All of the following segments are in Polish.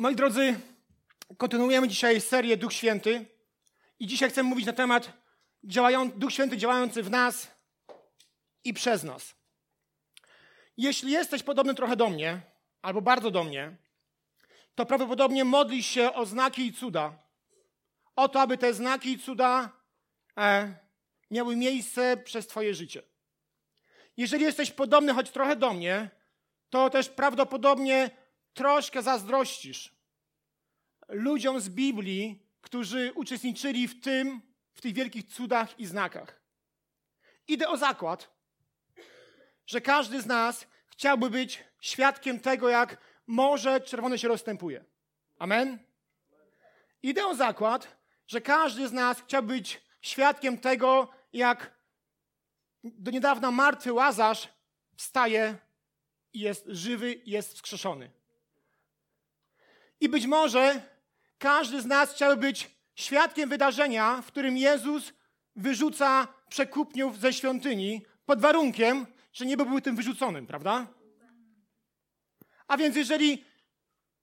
Moi drodzy, kontynuujemy dzisiaj serię Duch Święty i dzisiaj chcę mówić na temat działają, Duch Święty działający w nas i przez nas. Jeśli jesteś podobny trochę do mnie, albo bardzo do mnie, to prawdopodobnie modlisz się o znaki i cuda. O to, aby te znaki i cuda e, miały miejsce przez Twoje życie. Jeżeli jesteś podobny choć trochę do mnie, to też prawdopodobnie troszkę zazdrościsz ludziom z Biblii, którzy uczestniczyli w tym, w tych wielkich cudach i znakach. Idę o zakład, że każdy z nas chciałby być świadkiem tego, jak morze czerwone się rozstępuje. Amen? Idę o zakład, że każdy z nas chciałby być świadkiem tego, jak do niedawna martwy Łazarz wstaje i jest żywy, jest wskrzeszony. I być może każdy z nas chciałby być świadkiem wydarzenia, w którym Jezus wyrzuca przekupniów ze świątyni pod warunkiem, że nie byłby tym wyrzuconym, prawda? A więc jeżeli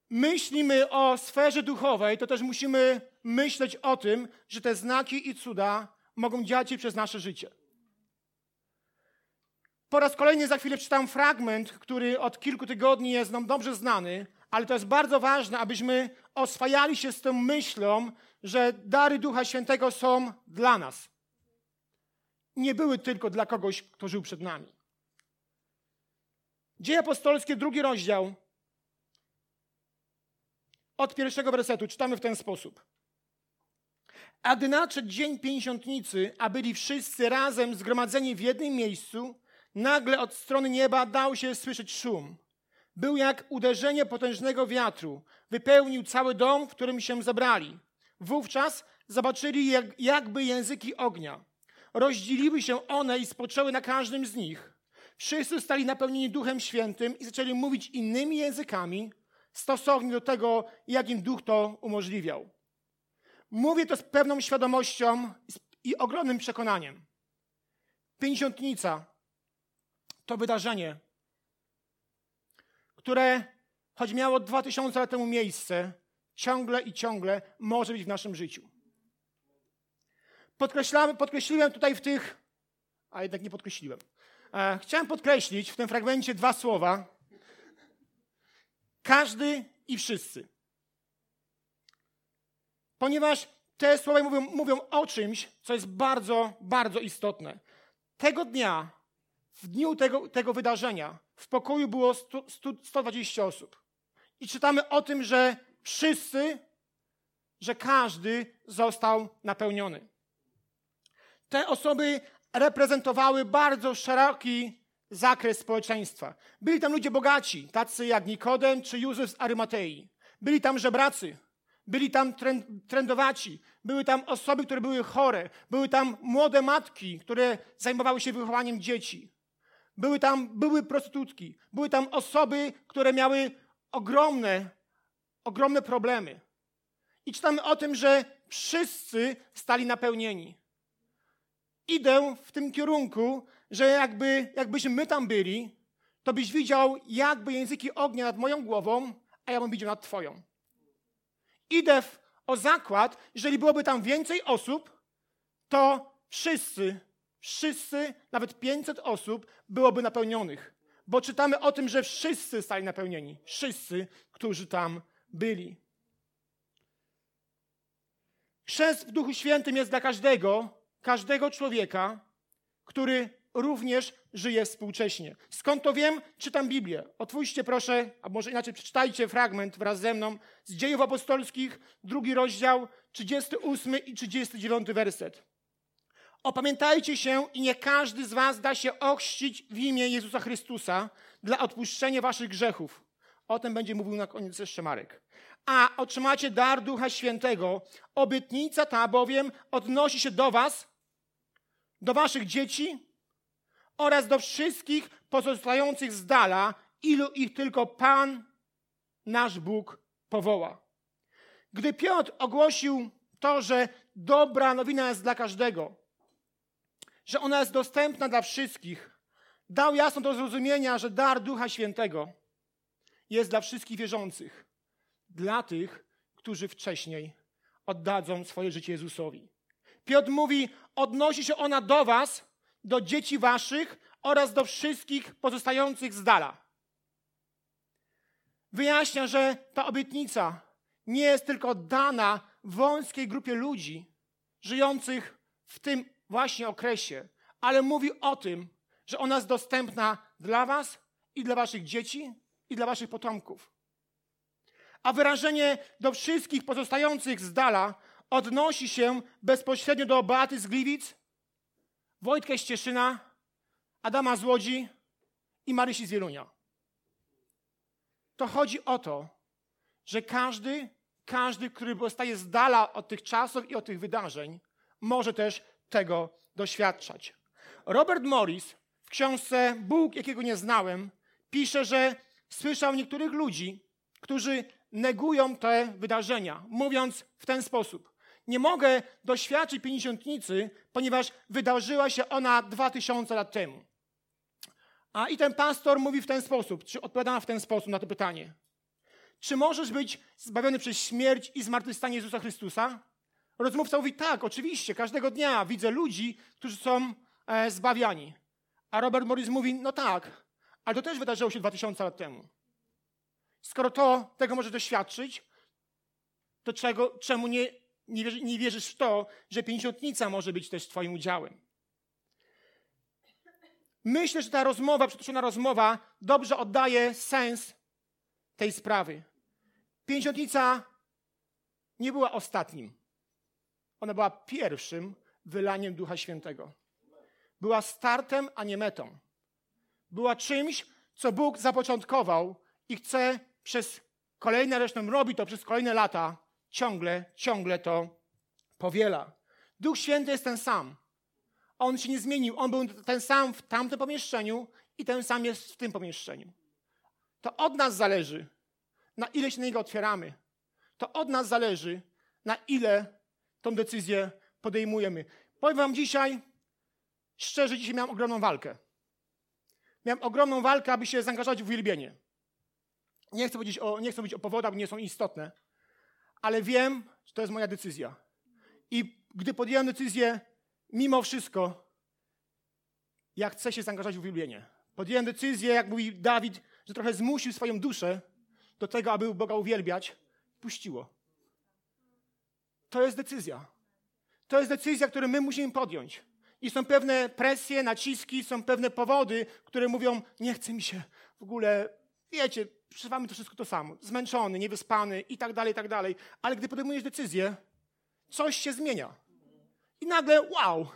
myślimy o sferze duchowej, to też musimy myśleć o tym, że te znaki i cuda mogą działać się przez nasze życie. Po raz kolejny za chwilę czytam fragment, który od kilku tygodni jest nam dobrze znany, ale to jest bardzo ważne, abyśmy oswajali się z tą myślą, że dary Ducha Świętego są dla nas. Nie były tylko dla kogoś, kto żył przed nami. Dzieje apostolskie, drugi rozdział. Od pierwszego wersetu czytamy w ten sposób. A gdy nadszedł dzień pięćdziesiątnicy, a byli wszyscy razem zgromadzeni w jednym miejscu, nagle od strony nieba dał się słyszeć szum. Był jak uderzenie potężnego wiatru. Wypełnił cały dom, w którym się zebrali. Wówczas zobaczyli jak, jakby języki ognia. Rozdzieliły się one i spoczęły na każdym z nich. Wszyscy stali napełnieni Duchem Świętym i zaczęli mówić innymi językami, stosownie do tego, jak im Duch to umożliwiał. Mówię to z pewną świadomością i ogromnym przekonaniem. Pięćdziesiątnica to wydarzenie, które, choć miało dwa tysiące lat temu miejsce, ciągle i ciągle może być w naszym życiu. Podkreśliłem tutaj w tych, a jednak nie podkreśliłem. E, chciałem podkreślić w tym fragmencie dwa słowa. Każdy i wszyscy. Ponieważ te słowa mówią, mówią o czymś, co jest bardzo, bardzo istotne. Tego dnia, w dniu tego, tego wydarzenia, w pokoju było 100, 100, 120 osób. I czytamy o tym, że wszyscy, że każdy został napełniony. Te osoby reprezentowały bardzo szeroki zakres społeczeństwa. Byli tam ludzie bogaci, tacy jak Nikodem czy Józef z Arymatei. Byli tam żebracy, byli tam trędowaci, były tam osoby, które były chore, były tam młode matki, które zajmowały się wychowaniem dzieci. Były tam były prostytutki, były tam osoby, które miały ogromne, ogromne problemy. I czytamy o tym, że wszyscy stali napełnieni. Idę w tym kierunku, że jakby, jakbyśmy my tam byli, to byś widział jakby języki ognia nad moją głową, a ja bym widział nad twoją. Idę w, o zakład, jeżeli byłoby tam więcej osób, to wszyscy wszyscy, nawet 500 osób byłoby napełnionych. Bo czytamy o tym, że wszyscy stali napełnieni. Wszyscy, którzy tam byli. Chrzest w Duchu Świętym jest dla każdego, każdego człowieka, który również żyje współcześnie. Skąd to wiem? Czytam Biblię. Otwórzcie proszę, a może inaczej przeczytajcie fragment wraz ze mną z Dziejów Apostolskich, drugi rozdział, 38 i 39 werset. Opamiętajcie się i nie każdy z was da się ochrzcić w imię Jezusa Chrystusa dla odpuszczenia waszych grzechów. O tym będzie mówił na koniec jeszcze Marek. A otrzymacie dar Ducha Świętego. Obietnica ta bowiem odnosi się do was, do waszych dzieci oraz do wszystkich pozostających z dala, ilu ich tylko Pan, nasz Bóg, powoła. Gdy Piotr ogłosił to, że dobra nowina jest dla każdego, że ona jest dostępna dla wszystkich, dał jasno do zrozumienia, że dar Ducha Świętego jest dla wszystkich wierzących. dla tych, którzy wcześniej oddadzą swoje życie Jezusowi. Piotr mówi, odnosi się ona do was, do dzieci waszych oraz do wszystkich pozostających z dala. Wyjaśnia, że ta obietnica nie jest tylko dana wąskiej grupie ludzi żyjących w tym właśnie okresie, ale mówi o tym, że ona jest dostępna dla was i dla waszych dzieci i dla waszych potomków. A wyrażenie do wszystkich pozostających z dala odnosi się bezpośrednio do Beaty z Gliwic, Wojtka z Cieszyna, Adama z Łodzi i Marysi z Wielunia. To chodzi o to, że każdy, każdy, który pozostaje z dala od tych czasów i od tych wydarzeń, może też tego doświadczać. Robert Morris w książce Bóg, jakiego nie znałem, pisze, że słyszał niektórych ludzi, którzy negują te wydarzenia, mówiąc w ten sposób: Nie mogę doświadczyć pięćdziesiątnicy, ponieważ wydarzyła się ona dwa tysiące lat temu. A i ten pastor mówi w ten sposób, czy odpowiada w ten sposób na to pytanie. Czy możesz być zbawiony przez śmierć i zmartwychwstanie Jezusa Chrystusa? Rozmówca mówi, tak, oczywiście, każdego dnia widzę ludzi, którzy są e, zbawiani. A Robert Morris mówi, no tak, ale to też wydarzyło się 2000 lat temu. Skoro to, tego możesz doświadczyć, to czego, czemu nie, nie, wierzy, nie wierzysz w to, że pięćdziesiątnica może być też twoim udziałem? Myślę, że ta rozmowa, przytoczona rozmowa dobrze oddaje sens tej sprawy. Pięćdziesiątnica nie była ostatnim. Ona była pierwszym wylaniem Ducha Świętego. Była startem, a nie metą. Była czymś, co Bóg zapoczątkował i chce przez kolejne, zresztą robi to przez kolejne lata, ciągle, ciągle to powiela. Duch Święty jest ten sam. On się nie zmienił. On był ten sam w tamtym pomieszczeniu i ten sam jest w tym pomieszczeniu. To od nas zależy, na ile się na niego otwieramy. To od nas zależy, na ile tą decyzję podejmujemy. Powiem Wam dzisiaj, szczerze, dzisiaj miałem ogromną walkę. Miałem ogromną walkę, aby się zaangażować w uwielbienie. Nie chcę powiedzieć o, nie chcę mówić o powodach, bo nie są istotne, ale wiem, że to jest moja decyzja. I gdy podjąłem decyzję, mimo wszystko, ja chcę się zaangażować w uwielbienie. Podjąłem decyzję, jak mówi Dawid, że trochę zmusił swoją duszę do tego, aby Boga uwielbiać. Puściło. To jest decyzja. To jest decyzja, którą my musimy podjąć. I są pewne presje, naciski, są pewne powody, które mówią, nie chce mi się w ogóle, wiecie, przeżywamy to wszystko to samo. Zmęczony, niewyspany i tak dalej, i tak dalej. Ale gdy podejmujesz decyzję, coś się zmienia. I nagle, wow,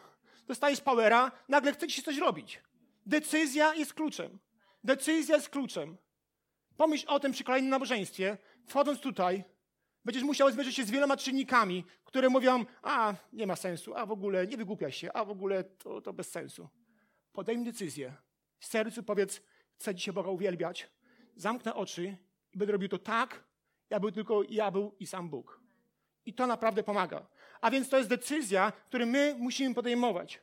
dostajesz powera, nagle chce ci się coś robić. Decyzja jest kluczem. Decyzja jest kluczem. Pomyśl o tym przy kolejnym nabożeństwie. Wchodząc tutaj, będziesz musiał zmierzyć się z wieloma czynnikami, które mówią, a nie ma sensu, a w ogóle nie wygłupia się, a w ogóle to, to bez sensu. Podejmij decyzję. W sercu powiedz, chcę dzisiaj Boga uwielbiać. Zamknę oczy i będę robił to tak, jakby tylko ja był i sam Bóg. I to naprawdę pomaga. A więc to jest decyzja, którą my musimy podejmować.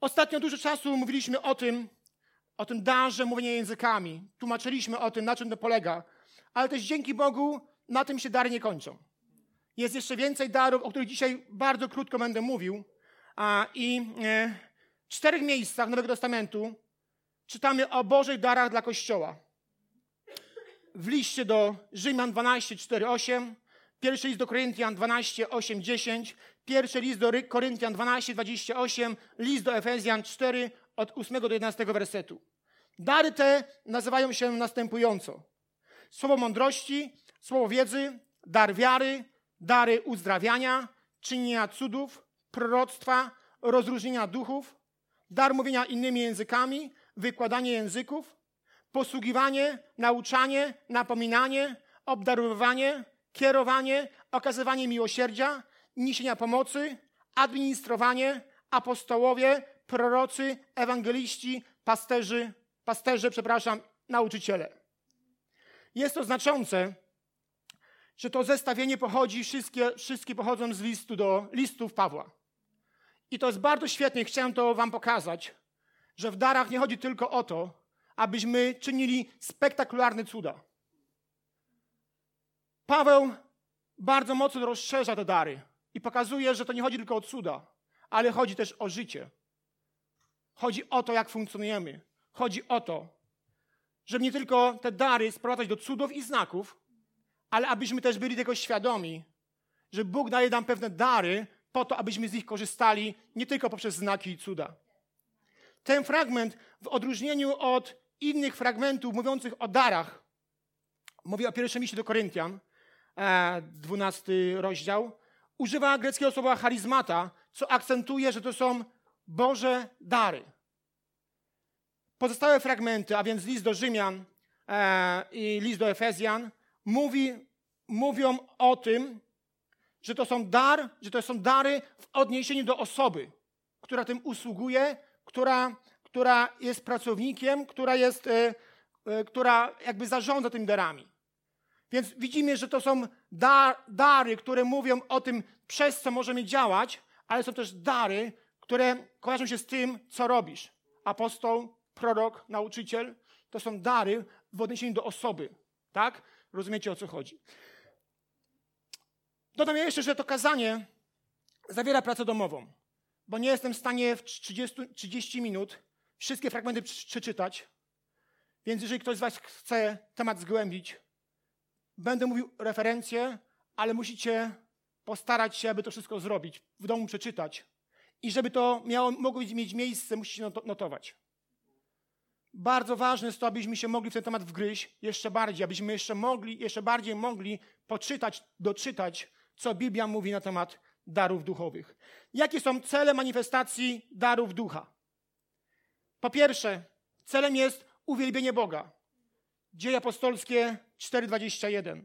Ostatnio dużo czasu mówiliśmy o tym, o tym darze mówienia językami. Tłumaczyliśmy o tym, na czym to polega. Ale też dzięki Bogu na tym się dary nie kończą. Jest jeszcze więcej darów, o których dzisiaj bardzo krótko będę mówił. A, I e, w czterech miejscach Nowego Testamentu czytamy o Bożych darach dla Kościoła. W liście do Rzymian 12, 4, 8, pierwszy list do Koryntian 12, 8, 10, pierwszy list do Koryntian 12, 28, list do Efezjan 4, od 8 do 11 wersetu. Dary te nazywają się następująco. Słowo mądrości, słowo wiedzy, dar wiary, dary uzdrawiania, czynienia cudów, proroctwa, rozróżnienia duchów, dar mówienia innymi językami, wykładanie języków, posługiwanie, nauczanie, napominanie, obdarowywanie, kierowanie, okazywanie miłosierdzia, niesienia pomocy, administrowanie, apostołowie, prorocy, ewangeliści, pasterzy, pasterze, przepraszam, nauczyciele. Jest to znaczące, że to zestawienie pochodzi, wszystkie, wszystkie pochodzą z listu do, listów Pawła. I to jest bardzo świetnie, chciałem to wam pokazać, że w darach nie chodzi tylko o to, abyśmy czynili spektakularne cuda. Paweł bardzo mocno rozszerza te dary i pokazuje, że to nie chodzi tylko o cuda, ale chodzi też o życie. Chodzi o to, jak funkcjonujemy. Chodzi o to, żeby nie tylko te dary sprowadzać do cudów i znaków, ale abyśmy też byli tego świadomi, że Bóg daje nam pewne dary po to, abyśmy z nich korzystali nie tylko poprzez znaki i cuda. Ten fragment, w odróżnieniu od innych fragmentów mówiących o darach, mówi o pierwszym liście do Koryntian, 12 e, rozdział, używa greckiego słowa charizmata, co akcentuje, że to są Boże dary. Pozostałe fragmenty, a więc list do Rzymian e, i list do Efezjan, mówi, mówią o tym, że to są dar, że to są dary w odniesieniu do osoby, która tym usługuje, która, która jest pracownikiem, która jest, e, e, która jakby zarządza tymi darami. Więc widzimy, że to są dar, dary, które mówią o tym, przez co możemy działać, ale są też dary, które kojarzą się z tym, co robisz. Apostoł, prorok, nauczyciel to są dary w odniesieniu do osoby. Tak? Rozumiecie o co chodzi. Dodam jeszcze, że to kazanie zawiera pracę domową, bo nie jestem w stanie w 30, 30 minut wszystkie fragmenty przeczytać. Więc jeżeli ktoś z Was chce temat zgłębić, będę mówił referencje, ale musicie postarać się, aby to wszystko zrobić, w domu przeczytać. I żeby to miało, mogło mieć miejsce, musicie notować. Bardzo ważne jest to, abyśmy się mogli w ten temat wgryźć jeszcze bardziej, abyśmy jeszcze mogli, jeszcze bardziej mogli poczytać, doczytać, co Biblia mówi na temat darów duchowych. Jakie są cele manifestacji darów ducha? Po pierwsze, celem jest uwielbienie Boga. Dzieje apostolskie 4:21.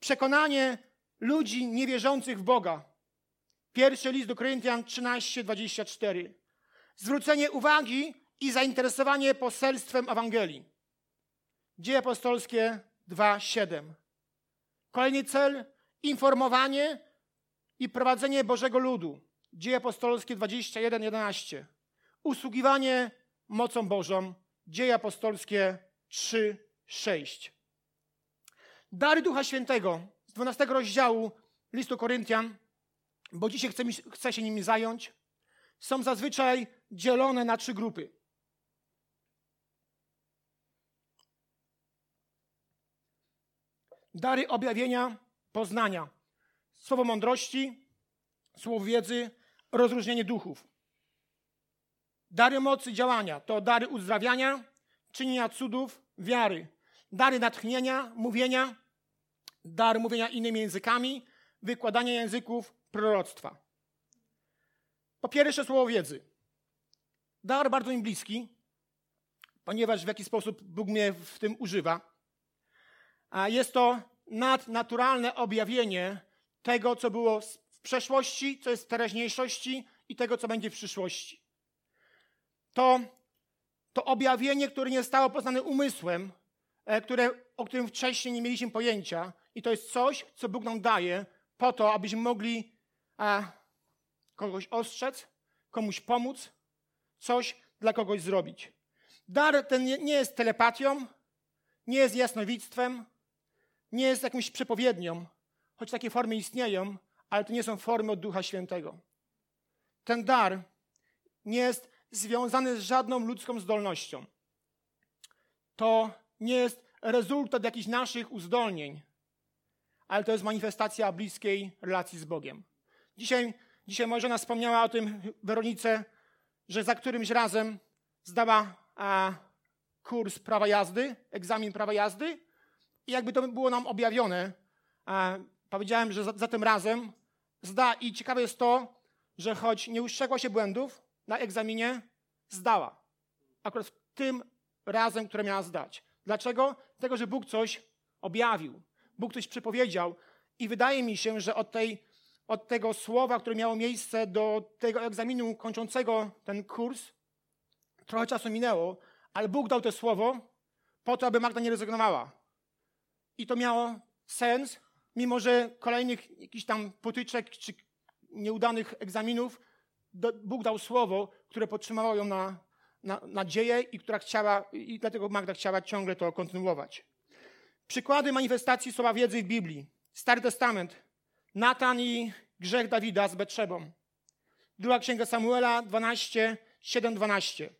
Przekonanie ludzi niewierzących w Boga. Pierwszy list do Koryntian 13:24. Zwrócenie uwagi i zainteresowanie poselstwem Ewangelii. Dzieje apostolskie 2:7. Kolejny cel informowanie i prowadzenie Bożego ludu. Dzieje apostolskie 21:11. Usługiwanie mocą Bożą. Dzieje apostolskie 3:6. Dary Ducha Świętego z 12 rozdziału listu Koryntian, bo dzisiaj chcę, chcę się nimi zająć, są zazwyczaj dzielone na trzy grupy. Dary objawienia, poznania, słowo mądrości, słowo wiedzy, rozróżnienie duchów. Dary mocy działania to dary uzdrawiania, czynienia cudów, wiary, dary natchnienia, mówienia, dar mówienia innymi językami, wykładania języków, proroctwa. Po pierwsze słowo wiedzy. Dar bardzo mi bliski, ponieważ w jakiś sposób Bóg mnie w tym używa. A jest to nadnaturalne objawienie tego, co było w przeszłości, co jest w teraźniejszości i tego, co będzie w przyszłości. To, to objawienie, które nie zostało poznane umysłem, e, które, o którym wcześniej nie mieliśmy pojęcia, i to jest coś, co Bóg nam daje po to, abyśmy mogli a, kogoś ostrzec, komuś pomóc, coś dla kogoś zrobić. Dar ten nie jest telepatią, nie jest jasnowictwem, nie jest jakąś przepowiednią, choć takie formy istnieją, ale to nie są formy od Ducha Świętego. Ten dar nie jest związany z żadną ludzką zdolnością. To nie jest rezultat jakichś naszych uzdolnień, ale to jest manifestacja bliskiej relacji z Bogiem. Dzisiaj, dzisiaj moja żona wspomniała o tym, Weronice, że za którymś razem zdała a, kurs prawa jazdy, egzamin prawa jazdy i jakby to było nam objawione, powiedziałem, że za, za tym razem zda i ciekawe jest to, że choć nie ustrzegła się błędów na egzaminie, zdała. Akurat tym razem, które miała zdać. Dlaczego? Dlatego, że Bóg coś objawił. Bóg coś przepowiedział i wydaje mi się, że od, tej, od tego słowa, które miało miejsce do tego egzaminu kończącego ten kurs, trochę czasu minęło, ale Bóg dał to słowo po to, aby Magda nie rezygnowała. I to miało sens, mimo że kolejnych jakichś tam potyczek czy nieudanych egzaminów, Bóg dał słowo, które podtrzymało ją na, na nadzieję i która chciała, i dlatego Magda chciała ciągle to kontynuować. Przykłady manifestacji słowa wiedzy w Biblii. Stary Testament. Natan i grzech Dawida z Betrzebą. Druga Księga Samuela 12, 7, 12.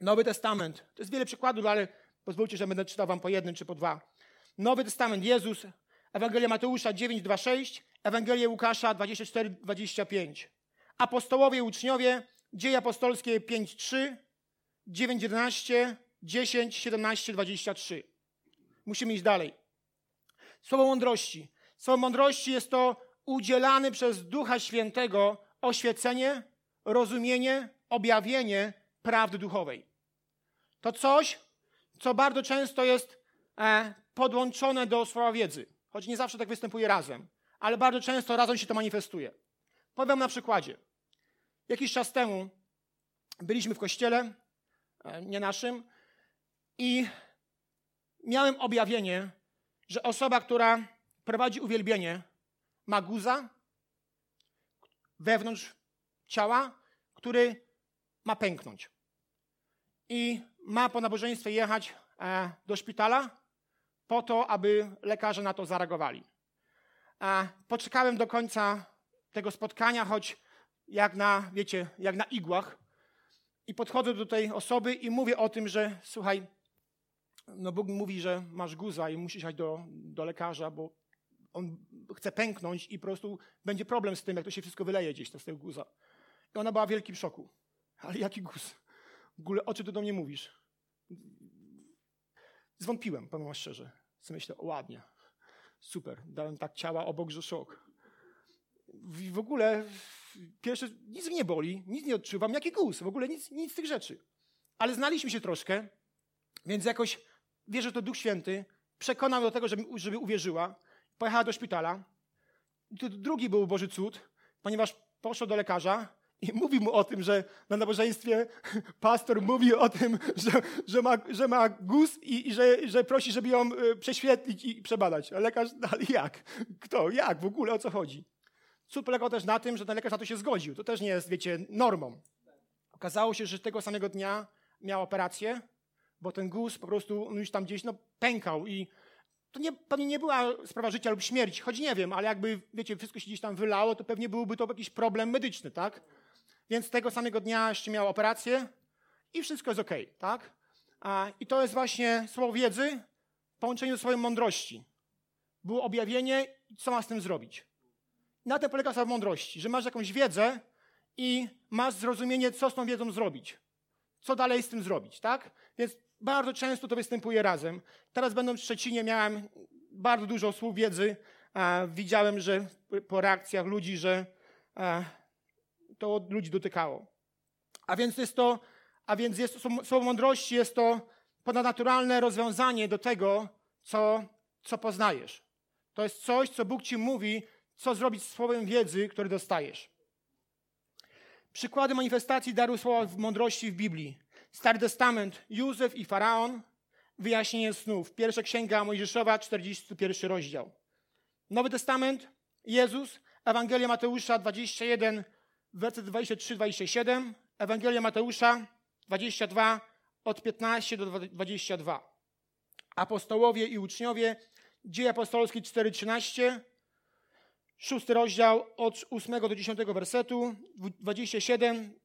Nowy Testament. To jest wiele przykładów, ale pozwólcie, że będę czytał wam po jednym czy po dwa. Nowy Testament. Jezus. Ewangelia Mateusza 9, 2, 6. Ewangelia Łukasza 24, 25. Apostołowie uczniowie. Dzieje apostolskie 5, 3, 9, 11, 10, 17, 23. Musimy iść dalej. Słowo mądrości. Słowo mądrości jest to udzielane przez Ducha Świętego oświecenie, rozumienie, objawienie prawdy duchowej. To coś, co bardzo często jest e, podłączone do słowa wiedzy. Choć nie zawsze tak występuje razem, ale bardzo często razem się to manifestuje. Powiem na przykładzie. Jakiś czas temu byliśmy w kościele, e, nie naszym, i miałem objawienie, że osoba, która prowadzi uwielbienie, ma guza wewnątrz ciała, który ma pęknąć. I ma po nabożeństwie jechać e, do szpitala po to, aby lekarze na to zareagowali. E, poczekałem do końca tego spotkania, choć jak na, wiecie, jak na igłach. I podchodzę do tej osoby i mówię o tym, że słuchaj, no Bóg mówi, że masz guza i musisz jechać do, do lekarza, bo on chce pęknąć i po prostu będzie problem z tym, jak to się wszystko wyleje gdzieś z tego guza. I ona była w wielkim szoku. Ale jaki guz? W ogóle o czym ty do mnie mówisz? Zwątpiłem, powiem szczerze. Co myślę, ładnie, super, dałem tak ciała obok, że szok. W, ogóle pierwsze, nic mnie nie boli, nic nie odczuwam, jaki guz, w ogóle nic, nic z tych rzeczy. Ale znaliśmy się troszkę, więc jakoś wierzę, że to Duch Święty przekonał do tego, żeby, żeby uwierzyła. Pojechała do szpitala. Drugi był Boży cud, ponieważ poszła do lekarza i mówi mu o tym, że na nabożeństwie pastor mówi o tym, że, że, ma, że ma guz i, i że, że prosi, żeby ją e, prześwietlić i przebadać. A lekarz, no, ale jak? Kto? Jak? W ogóle o co chodzi? Cud polegał też na tym, że ten lekarz na to się zgodził. To też nie jest, wiecie, normą. Okazało się, że tego samego dnia miał operację, bo ten guz po prostu już tam gdzieś no, pękał i to nie, pewnie nie była sprawa życia lub śmierci, choć nie wiem, ale jakby, wiecie, wszystko się gdzieś tam wylało, to pewnie byłby to jakiś problem medyczny, tak? Więc tego samego dnia jeszcze miał operację i wszystko jest ok, tak? A, I to jest właśnie słowo wiedzy w połączeniu z swoją mądrości. Było objawienie, co ma z tym zrobić. Na tym polega słowo mądrości, że masz jakąś wiedzę i masz zrozumienie, co z tą wiedzą zrobić. Co dalej z tym zrobić, tak? Więc bardzo często to występuje razem. Teraz będąc w Szczecinie miałem bardzo dużo słów wiedzy. widziałem, że po reakcjach ludzi, że to ludzi dotykało. A więc jest to, a więc jest to, słowo mądrości jest to ponadnaturalne rozwiązanie do tego, co, co poznajesz. To jest coś, co Bóg ci mówi, co zrobić z słowem wiedzy, który dostajesz. Przykłady manifestacji daru słowa mądrości w Biblii. Stary Testament, Józef i Faraon, wyjaśnienie snów. Pierwsza księga Mojżeszowa, 41 rozdział. Nowy Testament, Jezus, Ewangelia Mateusza 21, werset 23-27, Ewangelia Mateusza 22, od 15 do 22. Apostołowie i uczniowie, Dzieje apostolskie 4:13, szósty rozdział od 8 do 10 wersetu, 27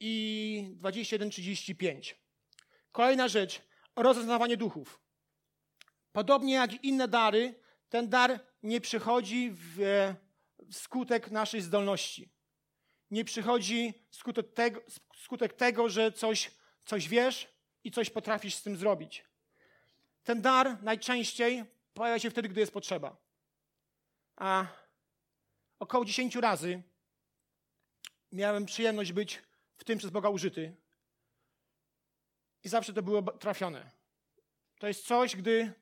i 21:35. Kolejna rzecz, rozeznawanie duchów. Podobnie jak inne dary, ten dar nie przychodzi w, skutek naszej zdolności. Nie przychodzi skutek tego, skutek tego, że coś, coś wiesz i coś potrafisz z tym zrobić. Ten dar najczęściej pojawia się wtedy, gdy jest potrzeba. A około 10 razy miałem przyjemność być w tym przez Boga użyty. I zawsze to było trafione. To jest coś, gdy,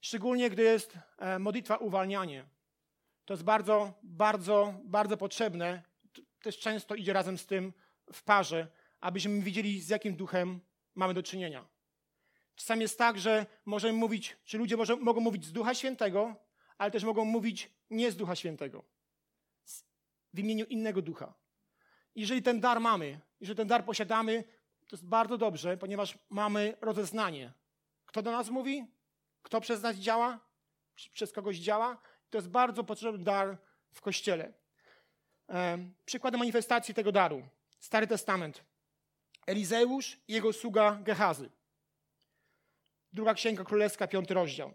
szczególnie gdy jest e, modlitwa uwalnianie. To jest bardzo, bardzo, bardzo potrzebne. Też często idzie razem z tym w parze, abyśmy wiedzieli, z jakim duchem mamy do czynienia. Czasami jest tak, że możemy mówić, czy ludzie może, mogą mówić z Ducha Świętego, ale też mogą mówić nie z Ducha Świętego. W imieniu innego ducha. Jeżeli ten dar mamy, jeżeli ten dar posiadamy, to jest bardzo dobrze, ponieważ mamy rozeznanie. Kto do nas mówi? Kto przez nas działa? Przez kogoś działa? To jest bardzo potrzebny dar w Kościele. Przykładem manifestacji tego daru. Stary Testament. Elizeusz i jego sługa Gehazy. Druga Księga Królewska, piąty rozdział.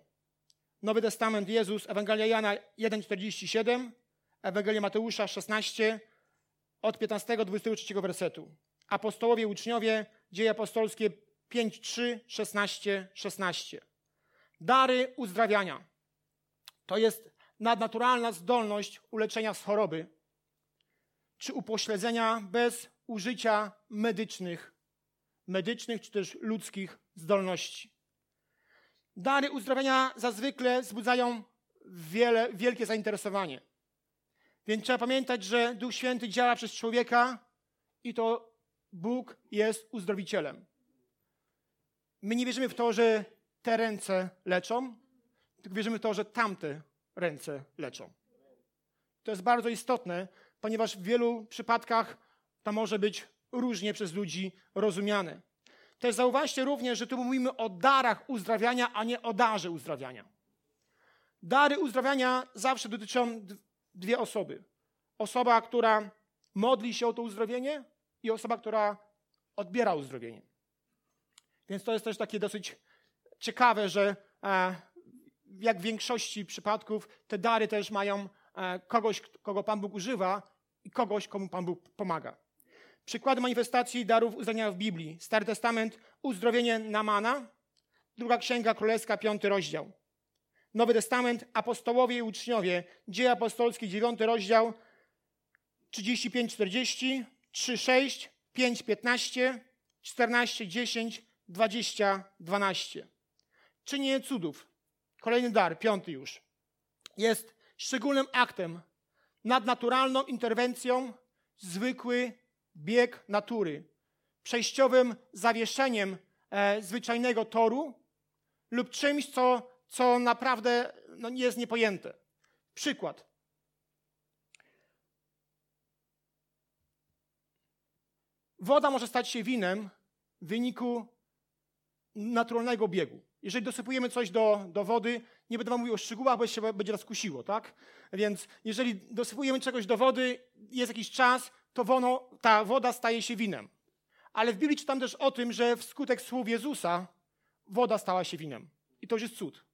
Nowy Testament Jezus, Ewangelia Jana 1,47, Ewangelia Mateusza 16, od 15 do 23 wersetu. Apostołowie, uczniowie, dzieje apostolskie 5, 3, 16, 16. Dary uzdrawiania. To jest nadnaturalna zdolność uleczenia z choroby czy upośledzenia bez użycia medycznych, medycznych czy też ludzkich zdolności. Dary uzdrawiania zazwykle wzbudzają wiele, wielkie zainteresowanie. Więc trzeba pamiętać, że Duch Święty działa przez człowieka i to Bóg jest uzdrowicielem. My nie wierzymy w to, że te ręce leczą, tylko wierzymy w to, że tamte ręce leczą. To jest bardzo istotne, ponieważ w wielu przypadkach to może być różnie przez ludzi rozumiane. Też zauważcie również, że tu mówimy o darach uzdrawiania, a nie o darze uzdrawiania. Dary uzdrawiania zawsze dotyczą dwie osoby. Osoba, która modli się o to uzdrowienie i osoba, która odbiera uzdrowienie. Więc to jest też takie dosyć ciekawe, że e, jak w większości przypadków te dary też mają e, kogoś, kogo Pan Bóg używa i kogoś, komu Pan Bóg pomaga. Przykłady manifestacji darów uzdrowienia w Biblii. Stary Testament, uzdrowienie Namana, druga księga królewska, piąty rozdział. Nowy Testament, apostołowie i uczniowie, dzieje apostolskie, dziewiąty rozdział, 35-40, 3-6, 5-15, 14-10, 20-12. Czynienie cudów. Kolejny dar, piąty już. Jest szczególnym aktem, nadnaturalną interwencją, zwykły bieg natury, przejściowym zawieszeniem e, zwyczajnego toru lub czymś, co, co naprawdę no, jest niepojęte. Przykład. Woda może stać się winem w wyniku naturalnego biegu. Jeżeli dosypujemy coś do, do wody, nie będę wam mówił o szczegółach, bo się będzie nas kusiło, tak? Więc jeżeli dosypujemy czegoś do wody, jest jakiś czas, to wono, ta woda staje się winem. Ale w Biblii czytam też o tym, że wskutek słów Jezusa woda stała się winem. I to już jest cud.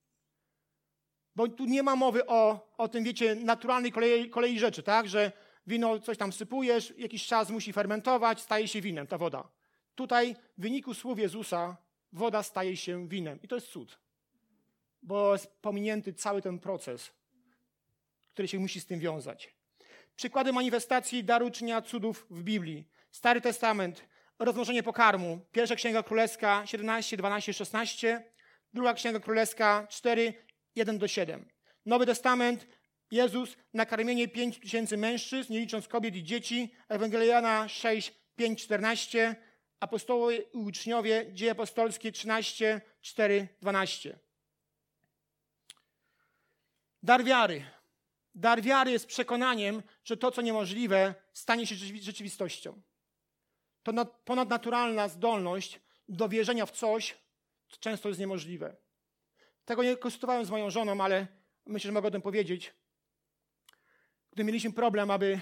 Bo tu nie ma mowy o, o tym, wiecie, naturalnej kolei, kolei rzeczy, tak? Że wino coś tam sypujesz, jakiś czas musi fermentować, staje się winem ta woda. Tutaj w wyniku słów Jezusa woda staje się winem. I to jest cud. Bo jest pominięty cały ten proces, który się musi z tym wiązać. Przykłady manifestacji daru czynienia cudów w Biblii. Stary Testament, rozmnożenie pokarmu. Pierwsza Księga Królewska 17, 12, 16. Druga Księga Królewska 4, 1 do 7. Nowy Testament, Jezus, nakarmienie 5 tysięcy mężczyzn, nie licząc kobiet i dzieci. Ewangeliana 6, 5, 14. Apostołowie i uczniowie, dzieje apostolskie 13, 4, 12. Dar wiary. Dar wiary jest przekonaniem, że to, co niemożliwe, stanie się rzeczywistością. To ponadnaturalna zdolność do wierzenia w coś, co często jest niemożliwe. Tego nie konsultowałem z moją żoną, ale myślę, że mogę o tym powiedzieć. Gdy mieliśmy problem, aby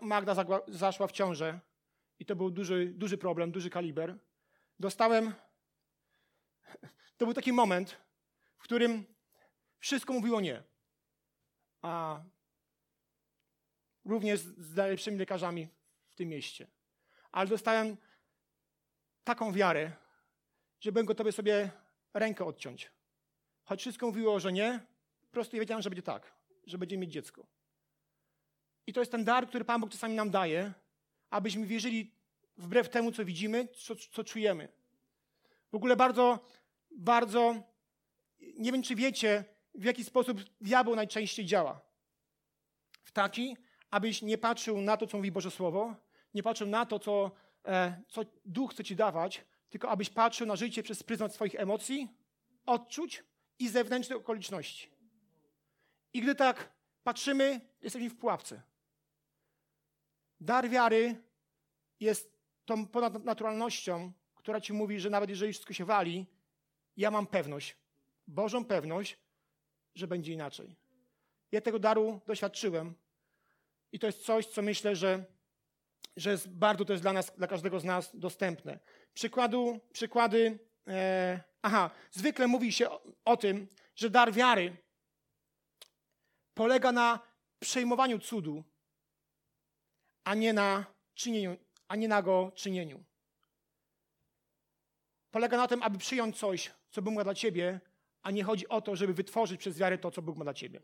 Magda zaszła w ciążę, i to był duży, duży problem, duży kaliber, dostałem. To był taki moment, w którym wszystko mówiło nie a również z najlepszymi lekarzami w tym mieście. Ale dostałem taką wiarę, że byłem gotowy sobie rękę odciąć. Choć wszystko mówiło, że nie, po prostu ja wiedziałem, że będzie tak, że będziemy mieć dziecko. I to jest ten dar, który Pan Bóg czasami nam daje, abyśmy wierzyli wbrew temu, co widzimy, co, co czujemy. W ogóle bardzo, bardzo, nie wiem, czy wiecie, w jaki sposób diabeł najczęściej działa. W taki, abyś nie patrzył na to, co mówi Boże Słowo, nie patrzył na to, co, e, co Duch chce ci dawać, tylko abyś patrzył na życie przez pryzmat swoich emocji, odczuć i zewnętrznych okoliczności. I gdy tak patrzymy, jesteśmy w pułapce. Dar wiary jest tą ponadnaturalnością, która ci mówi, że nawet jeżeli wszystko się wali, ja mam pewność, Bożą pewność, że będzie inaczej. Ja tego daru doświadczyłem i to jest coś, co myślę, że, że jest bardzo też dla nas, dla każdego z nas dostępne. Przykładu, przykłady, e, aha, zwykle mówi się o, o tym, że dar wiary polega na przejmowaniu cudu, a nie na czynieniu, a nie na go czynieniu. Polega na tym, aby przyjąć coś, co ma dla ciebie, a nie chodzi o to, żeby wytworzyć przez wiarę to, co Bóg ma dla ciebie.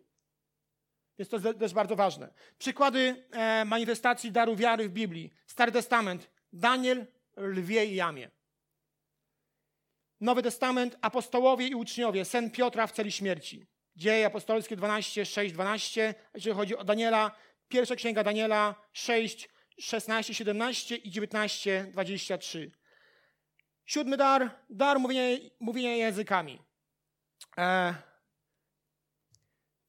Więc to jest też bardzo ważne. Przykłady e, manifestacji daru wiary w Biblii. Stary Testament. Daniel, lwie i jamie. Nowy Testament, apostołowie i uczniowie, sen Piotra w celi śmierci. Dzieje apostolskie 12, 6, 12. Jeżeli chodzi o Daniela, pierwsza księga Daniela 6, 16, 17 i 19, 23. Siódmy dar, dar mówienia, mówienia językami. E,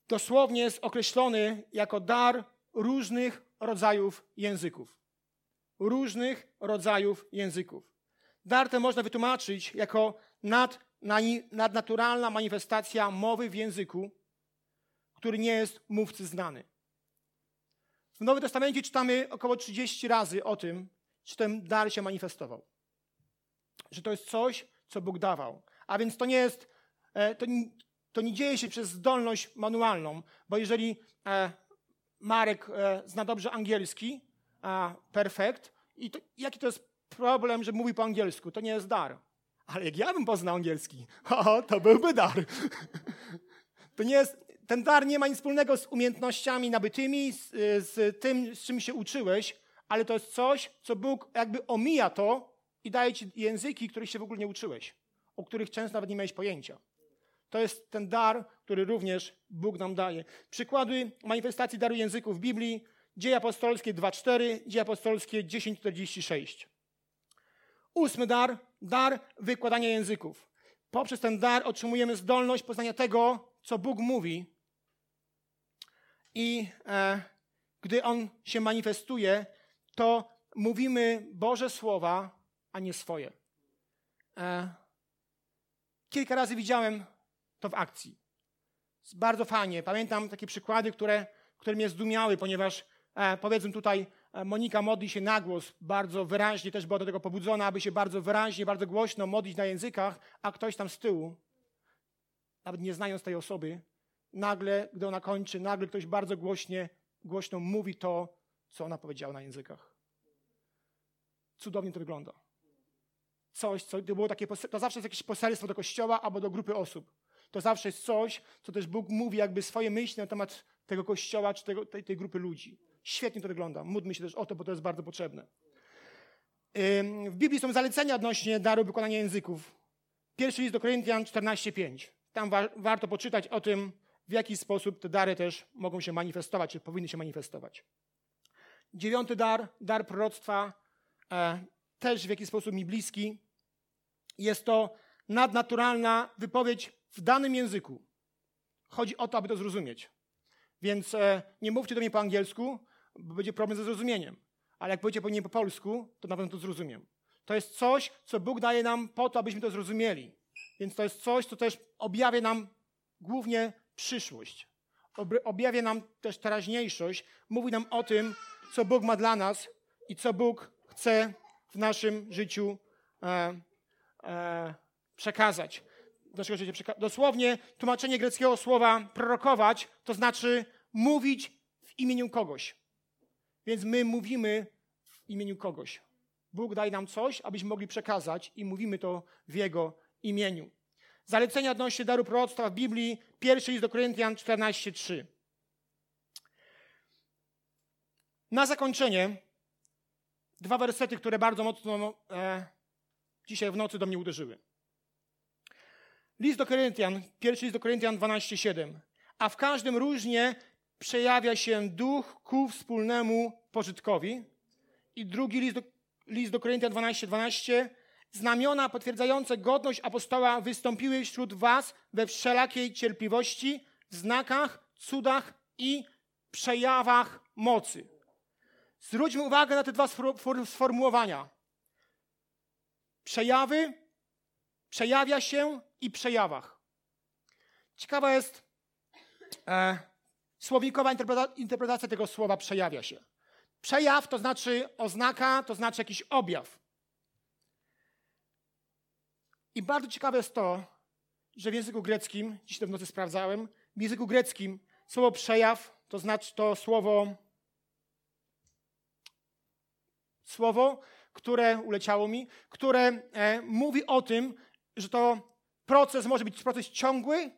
dosłownie jest określony jako dar różnych rodzajów języków. Różnych rodzajów języków. Dar ten można wytłumaczyć jako nad, nadnaturalna manifestacja mowy w języku, który nie jest mówcy znany. W Nowym Testamencie czytamy około 30 razy o tym, że ten dar się manifestował. Że to jest coś, co Bóg dawał. A więc to nie jest, to, to nie dzieje się przez zdolność manualną, bo jeżeli e, Marek e, zna dobrze angielski, perfekt, i to, jaki to jest problem, że mówi po angielsku? To nie jest dar. Ale jak ja bym poznał angielski, to byłby dar. To nie jest, ten dar nie ma nic wspólnego z umiejętnościami nabytymi, z, z tym, z czym się uczyłeś, ale to jest coś, co Bóg jakby omija to i daje ci języki, których się w ogóle nie uczyłeś, o których często nawet nie miałeś pojęcia. To jest ten dar, który również Bóg nam daje. Przykłady manifestacji daru języków w Biblii, Dzieje apostolskie 2.4, Dzieje apostolskie 10.46. Ósmy dar, dar wykładania języków. Poprzez ten dar otrzymujemy zdolność poznania tego, co Bóg mówi. I e, gdy On się manifestuje, to mówimy Boże słowa, a nie swoje. E, kilka razy widziałem to w akcji. Bardzo fajnie. Pamiętam takie przykłady, które, które mnie zdumiały, ponieważ e, powiedzmy tutaj e, Monika modli się na głos, bardzo wyraźnie też była do tego pobudzona, aby się bardzo wyraźnie, bardzo głośno modlić na językach, a ktoś tam z tyłu, nawet nie znając tej osoby, nagle, gdy ona kończy, nagle ktoś bardzo głośnie, głośno mówi to, co ona powiedziała na językach. Cudownie to wygląda. Coś, co było takie, to zawsze jest jakieś poselstwo do kościoła albo do grupy osób to zawsze jest coś, co też Bóg mówi jakby swoje myśli na temat tego kościoła czy tego, tej, tej grupy ludzi. Świetnie to wygląda. Módlmy się też o to, bo to jest bardzo potrzebne. W Biblii są zalecenia odnośnie daru wykonania języków. Pierwszy list do Koryntian 14:5. Tam wa warto poczytać o tym, w jaki sposób te dary też mogą się manifestować, czy powinny się manifestować. Dziewiąty dar, dar proroctwa, e, też w jakiś sposób mi bliski. Jest to nadnaturalna wypowiedź w danym języku. Chodzi o to, aby to zrozumieć. Więc e, nie mówcie do mnie po angielsku, bo będzie problem ze zrozumieniem. Ale jak powiecie po nie po polsku, to na pewno to zrozumiem. To jest coś, co Bóg daje nam po to, abyśmy to zrozumieli. Więc to jest coś, co też objawia nam głównie przyszłość. Objawia nam też teraźniejszość. Mówi nam o tym, co Bóg ma dla nas i co Bóg chce w naszym życiu e, e, przekazać naszego życia. Dosłownie tłumaczenie greckiego słowa prorokować to znaczy mówić w imieniu kogoś. Więc my mówimy w imieniu kogoś. Bóg daje nam coś, abyśmy mogli przekazać i mówimy to w Jego imieniu. Zalecenia odnośnie daru proroctwa w Biblii, pierwszy list do Koryntian 14:3. Na zakończenie dwa wersety, które bardzo mocno e, dzisiaj w nocy do mnie uderzyły. List do Koryntian, pierwszy list do Koryntian 12:7. A w każdym różnie przejawia się duch ku wspólnemu pożytkowi. I drugi list do, list do Koryntian 12:12. 12, Znamiona potwierdzające godność apostoła wystąpiły wśród was we wszelakiej cierpliwości, znakach, cudach i przejawach mocy. Zwróćmy uwagę na te dwa sformułowania. Przejawy przejawia się i przejawach. Ciekawa jest e, słownikowa interpretacja tego słowa przejawia się. Przejaw to znaczy oznaka, to znaczy jakiś objaw. I bardzo ciekawe jest to, że w języku greckim, dziś to w nocy sprawdzałem, w języku greckim słowo przejaw to znaczy to słowo słowo, które uleciało mi, które e, mówi o tym, że to proces może być proces ciągły,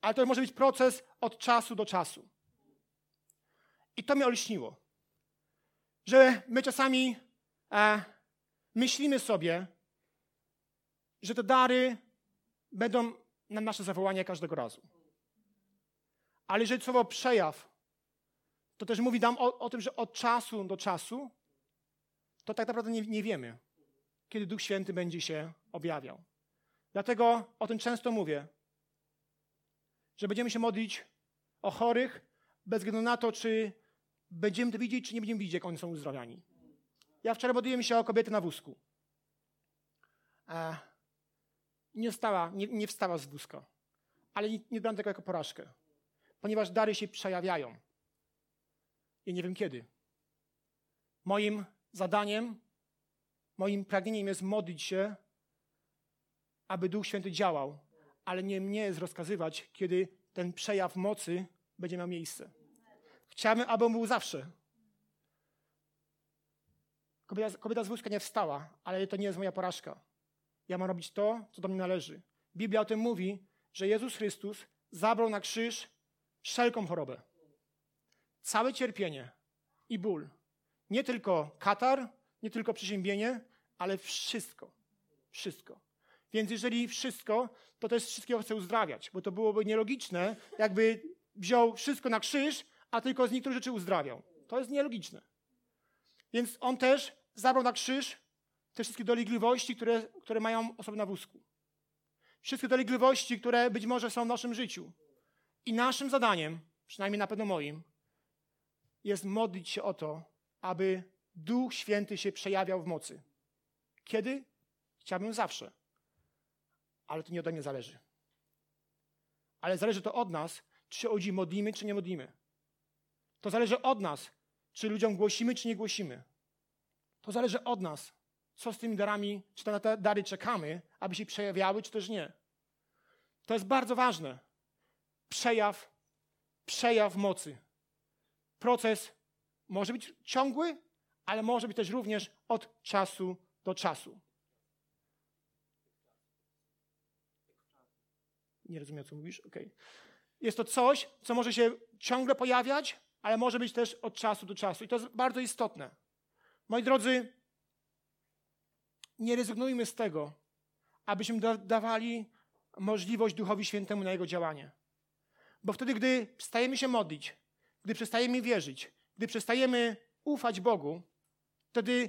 ale to może być proces od czasu do czasu. I to mnie olśniło, że my czasami e, myślimy sobie, że te dary będą na nasze zawołanie każdego razu. Ale jeżeli słowo przejaw, to też mówi nam o, o tym, że od czasu do czasu, to tak naprawdę nie, nie wiemy, kiedy Duch Święty będzie się objawiał. Dlatego o tym często mówię, że będziemy się modlić o chorych, bez względu na to, czy będziemy to widzieć, czy nie będziemy widzieć, jak oni są uzdrawiani. Ja wczoraj modliłem się o kobietę na wózku. E, nie, wstała, nie, nie wstała z wózka, ale nie, nie brałem tego jako porażkę, ponieważ dary się przejawiają. I nie wiem kiedy. Moim zadaniem, moim pragnieniem jest modlić się, aby Duch Święty działał, ale nie mnie jest rozkazywać, kiedy ten przejaw mocy będzie miał miejsce. Chciałbym, aby on był zawsze. Kobieta, kobieta z wózka nie wstała, ale to nie jest moja porażka. Ja mam robić to, co do mnie należy. Biblia o tym mówi, że Jezus Chrystus zabrał na krzyż wszelką chorobę. Całe cierpienie i ból. Nie tylko katar, nie tylko przeziębienie, ale wszystko. Wszystko. Więc jeżeli wszystko, to też wszystkiego chce uzdrawiać, bo to byłoby nielogiczne, jakby wziął wszystko na krzyż, a tylko z niektórych rzeczy uzdrawiał. To jest nielogiczne. Więc on też zabrał na krzyż te wszystkie dolegliwości, które, które mają osoby na wózku. Wszystkie dolegliwości, które być może są w naszym życiu. I naszym zadaniem, przynajmniej na pewno moim, jest modlić się o to, aby Duch Święty się przejawiał w mocy. Kiedy? Chciałbym zawsze ale to nie ode mnie zależy. Ale zależy to od nas, czy się o ludzi modlimy, czy nie modlimy. To zależy od nas, czy ludziom głosimy, czy nie głosimy. To zależy od nas, co z tymi darami, czy na te dary czekamy, aby się przejawiały, czy też nie. To jest bardzo ważne. Przejaw, przejaw mocy. Proces może być ciągły, ale może być też również od czasu do czasu. Nie rozumiem, co mówisz? Okay. Jest to coś, co może się ciągle pojawiać, ale może być też od czasu do czasu. I to jest bardzo istotne. Moi drodzy, nie rezygnujmy z tego, abyśmy da dawali możliwość Duchowi Świętemu na Jego działanie. Bo wtedy, gdy przestajemy się modlić, gdy przestajemy wierzyć, gdy przestajemy ufać Bogu, wtedy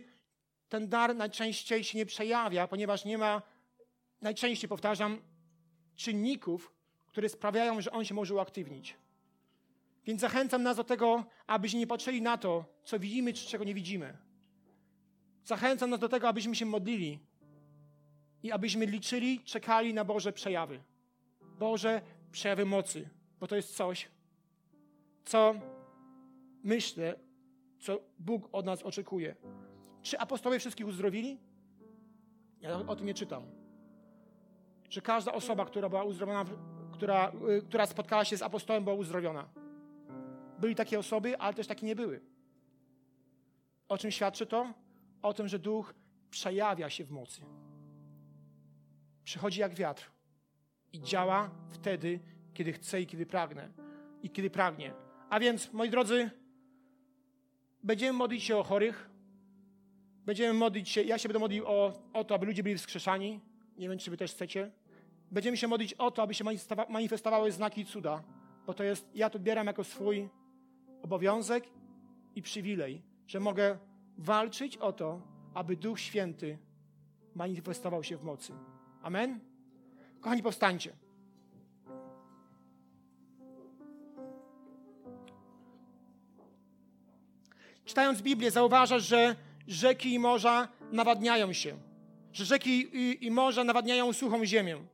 ten dar najczęściej się nie przejawia, ponieważ nie ma, najczęściej powtarzam, czynników, które sprawiają, że on się może uaktywnić. Więc zachęcam nas do tego, abyśmy nie patrzyli na to, co widzimy, czy czego nie widzimy. Zachęcam nas do tego, abyśmy się modlili i abyśmy liczyli, czekali na Boże przejawy. Boże przejawy mocy, bo to jest coś, co myślę, co Bóg od nas oczekuje. Czy apostołowie wszystkich uzdrowili? Ja o tym nie czytam że każda osoba, która była uzdrowiona, która, y, która spotkała się z apostołem, była uzdrowiona. Byli takie osoby, ale też takie nie były. O czym świadczy to? O tym, że duch przejawia się w mocy. Przychodzi jak wiatr i działa wtedy, kiedy chce i kiedy pragnę. I kiedy pragnie. A więc, moi drodzy, będziemy modlić się o chorych. Będziemy modlić się, ja się będę modlił o, o to, aby ludzie byli wskrzeszani. Nie wiem, czy wy też chcecie. Będziemy się modlić o to, aby się manifestowały znaki i cuda, bo to jest, ja to odbieram jako swój obowiązek i przywilej, że mogę walczyć o to, aby Duch Święty manifestował się w mocy. Amen? Kochani, powstańcie. Czytając Biblię, zauważasz, że rzeki i morza nawadniają się. Że rzeki i, i morza nawadniają suchą ziemię.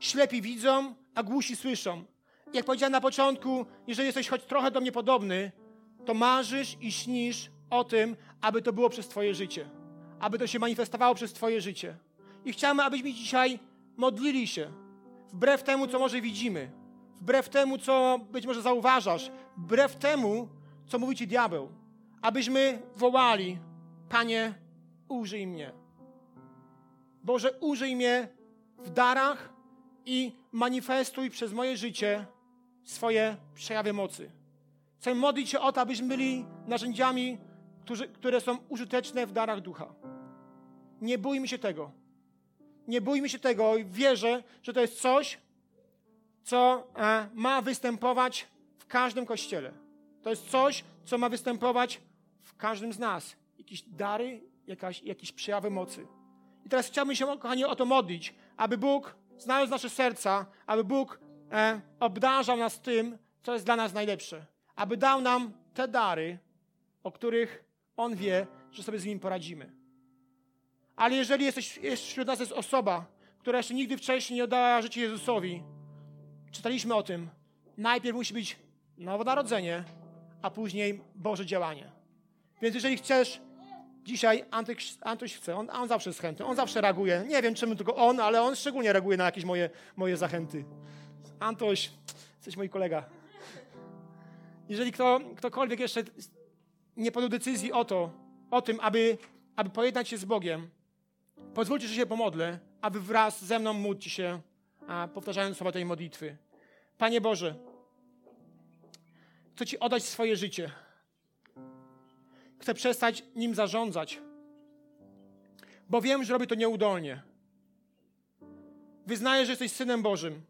Ślepi widzą, a głusi słyszą, jak powiedziałem na początku, jeżeli jesteś choć trochę do mnie podobny, to marzysz i śnisz o tym, aby to było przez Twoje życie. Aby to się manifestowało przez Twoje życie. I chciałbym, abyśmy dzisiaj modlili się, wbrew temu, co może widzimy, wbrew temu, co być może zauważasz, wbrew temu, co mówi Ci diabeł, abyśmy wołali, Panie, użyj mnie. Boże, użyj mnie w darach i manifestuj przez moje życie swoje przejawy mocy. Chcę modlić się o to, abyśmy byli narzędziami, którzy, które są użyteczne w darach ducha. Nie bójmy się tego. Nie bójmy się tego i wierzę, że to jest coś, co e, ma występować w każdym kościele. To jest coś, co ma występować w każdym z nas. Jakieś dary, jakaś, jakieś przejawy mocy. I teraz chciałbym się, kochani, o to modlić, aby Bóg, znając nasze serca, aby Bóg e, obdarzał nas tym, co jest dla nas najlepsze. Aby dał nam te dary, o których On wie, że sobie z nim poradzimy. Ale jeżeli jesteś, jest, wśród nas jest osoba, która jeszcze nigdy wcześniej nie oddała życie Jezusowi, czytaliśmy o tym, najpierw musi być nowonarodzenie, a później Boże działanie. Więc jeżeli chcesz Dzisiaj Antyś, Antyś chce, on, on zawsze jest chętny, on zawsze reaguje. Nie wiem czemu tylko on, ale on szczególnie reaguje na jakieś moje, moje zachęty. Antoś, jesteś mój kolega. Jeżeli kto, ktokolwiek jeszcze nie podjął decyzji o to, o tym, aby, aby pojednać się z Bogiem, pozwólcie, że się pomodlę, aby wraz ze mną módlcie się, a, powtarzając słowa tej modlitwy. Panie Boże, chcę Ci oddać swoje życie. Chcę przestać nim zarządzać, bo wiem, że robię to nieudolnie. Wyznaję, że jesteś synem Bożym.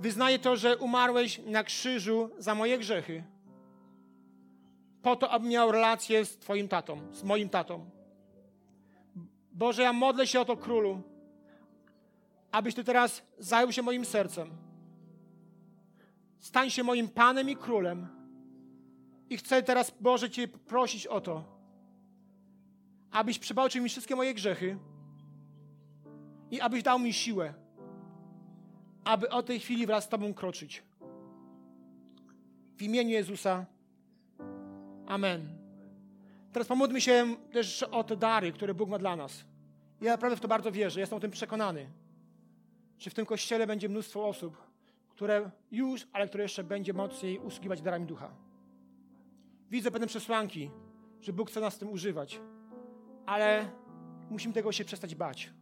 Wyznaję to, że umarłeś na krzyżu za moje grzechy, po to, abym miał relację z Twoim tatą, z moim tatą. Boże, ja modlę się o to, królu, abyś Ty teraz zajął się moim sercem. Stań się moim Panem i Królem i chcę teraz, Boże, Cię prosić o to, abyś przebaczył mi wszystkie moje grzechy i abyś dał mi siłę, aby o tej chwili wraz z Tobą kroczyć. W imieniu Jezusa. Amen. Teraz pomódlmy się też o te dary, które Bóg ma dla nas. Ja naprawdę w to bardzo wierzę, jestem o tym przekonany, że w tym kościele będzie mnóstwo osób, które już, ale które jeszcze będzie mocniej usługiwać darami ducha. Widzę pewne przesłanki, że Bóg chce nas w tym używać, ale musimy tego się przestać bać.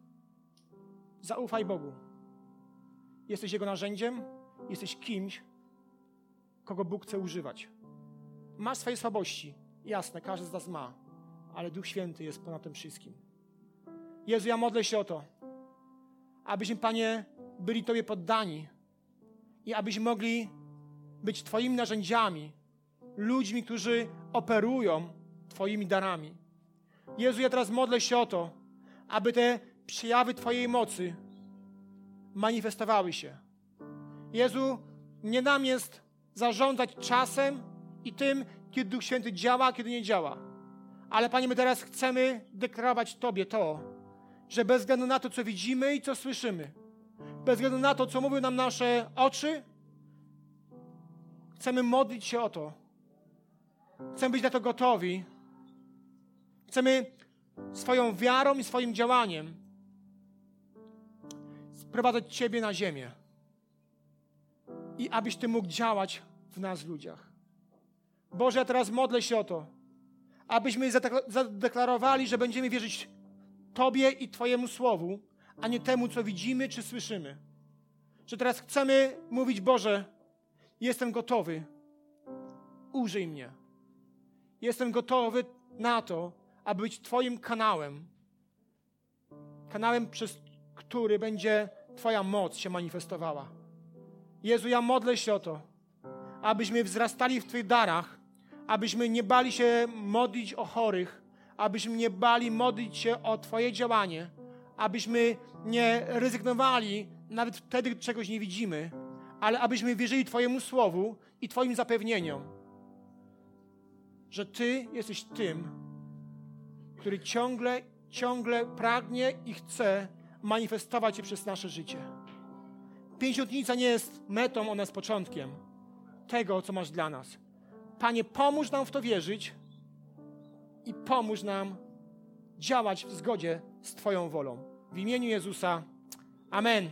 Zaufaj Bogu. Jesteś Jego narzędziem, jesteś kimś, kogo Bóg chce używać. Masz swoje słabości, jasne, każdy z nas ma, ale Duch Święty jest ponad tym wszystkim. Jezu, ja modlę się o to, abyśmy, Panie, byli Tobie poddani i abyśmy mogli być Twoimi narzędziami ludźmi, którzy operują Twoimi darami. Jezu, ja teraz modlę się o to, aby te przejawy Twojej mocy manifestowały się. Jezu, nie nam jest zarządzać czasem i tym, kiedy Duch Święty działa, a kiedy nie działa. Ale Panie, my teraz chcemy deklarować Tobie to, że bez względu na to, co widzimy i co słyszymy, bez względu na to, co mówią nam nasze oczy, chcemy modlić się o to, Chcemy być na to gotowi. Chcemy swoją wiarą i swoim działaniem sprowadzać Ciebie na ziemię. I abyś Ty mógł działać w nas, ludziach. Boże, ja teraz modlę się o to, abyśmy zadeklarowali, że będziemy wierzyć Tobie i Twojemu Słowu, a nie temu, co widzimy czy słyszymy. Że teraz chcemy mówić, Boże, jestem gotowy, użyj mnie. Jestem gotowy na to, aby być Twoim kanałem. Kanałem, przez który będzie Twoja moc się manifestowała. Jezu, ja modlę się o to, abyśmy wzrastali w Twoich darach, abyśmy nie bali się modlić o chorych, abyśmy nie bali modlić się o Twoje działanie, abyśmy nie rezygnowali nawet wtedy, czegoś nie widzimy, ale abyśmy wierzyli Twojemu słowu i Twoim zapewnieniom że Ty jesteś tym, który ciągle, ciągle pragnie i chce manifestować się przez nasze życie. Pięćdziesiątnica nie jest metą, ona jest początkiem tego, co masz dla nas. Panie, pomóż nam w to wierzyć i pomóż nam działać w zgodzie z Twoją wolą. W imieniu Jezusa. Amen.